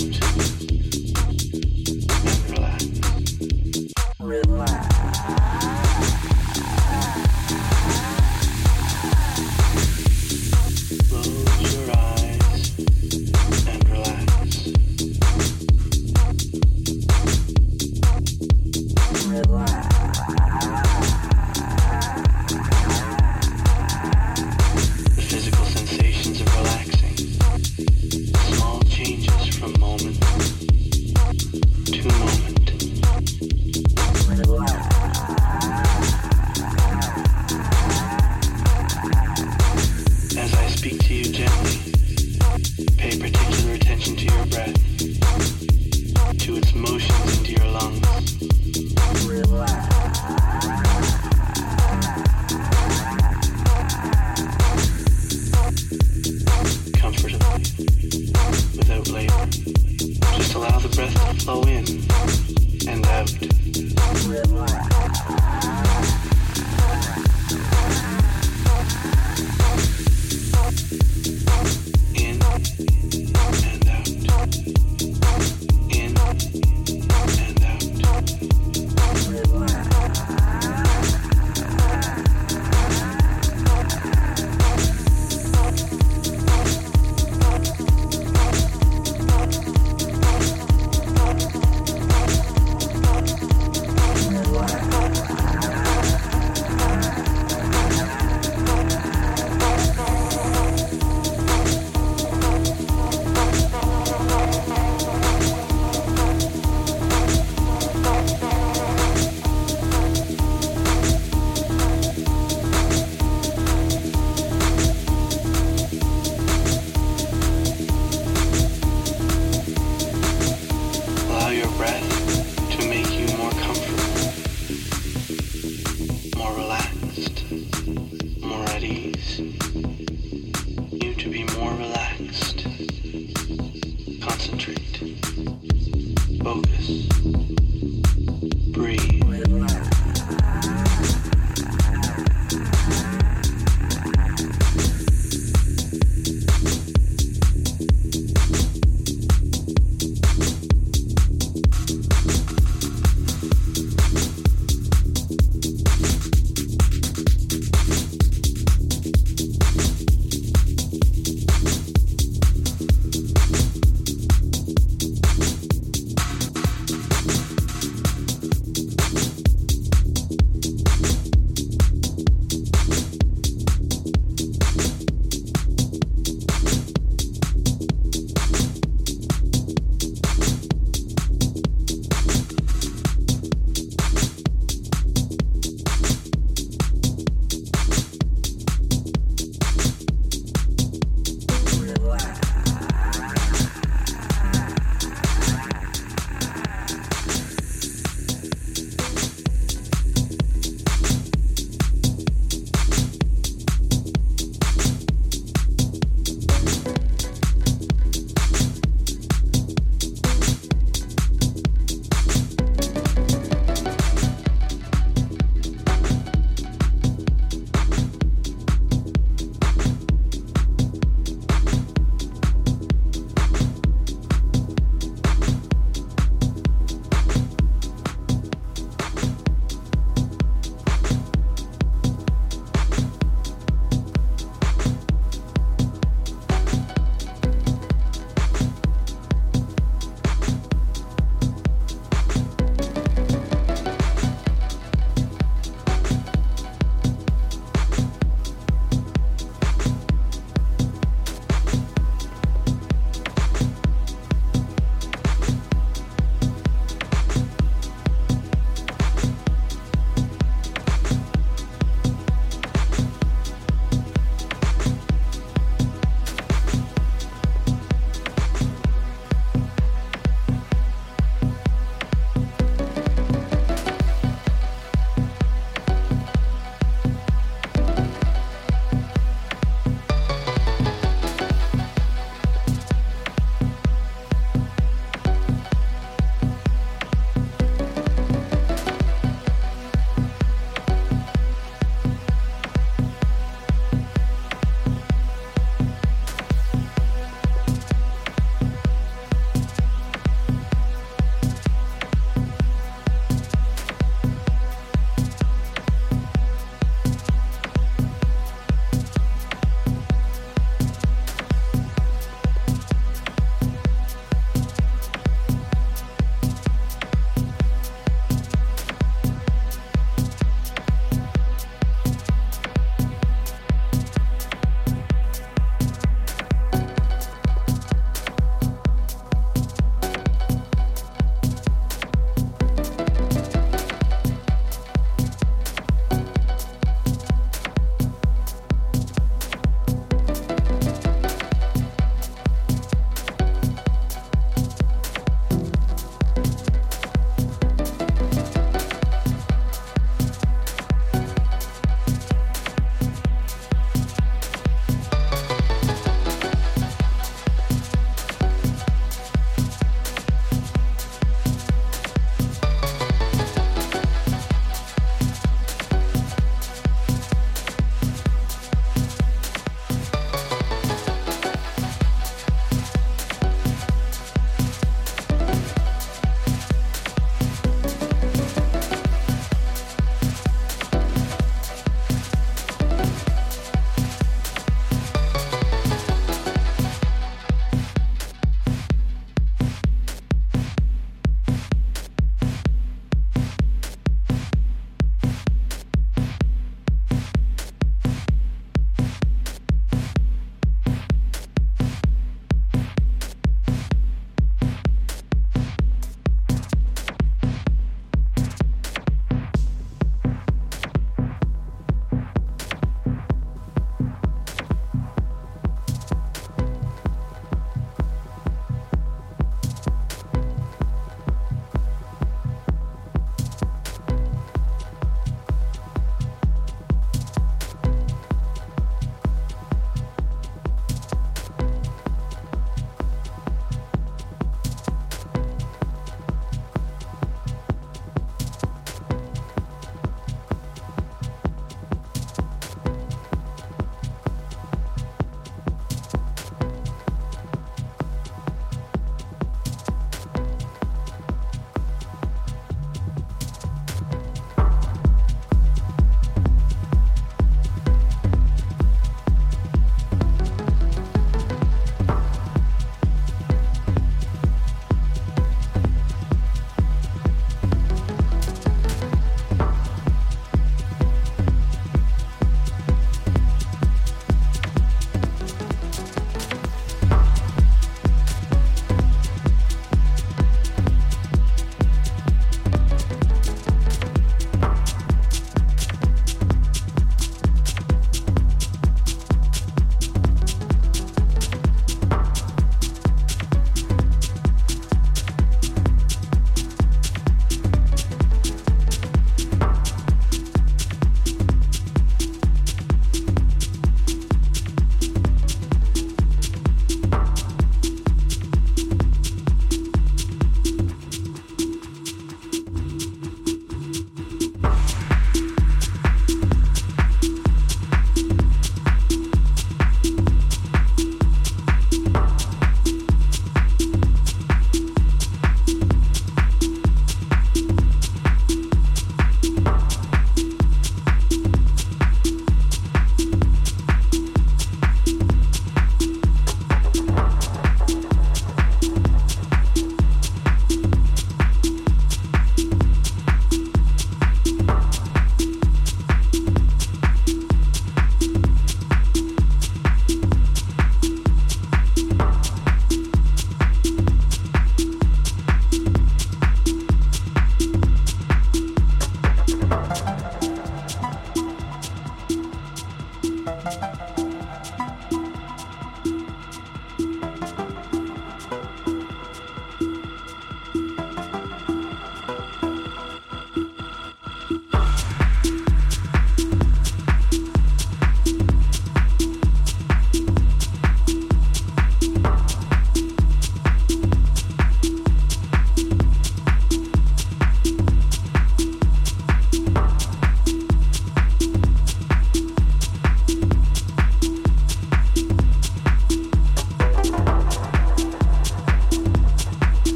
out see.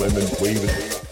Women waving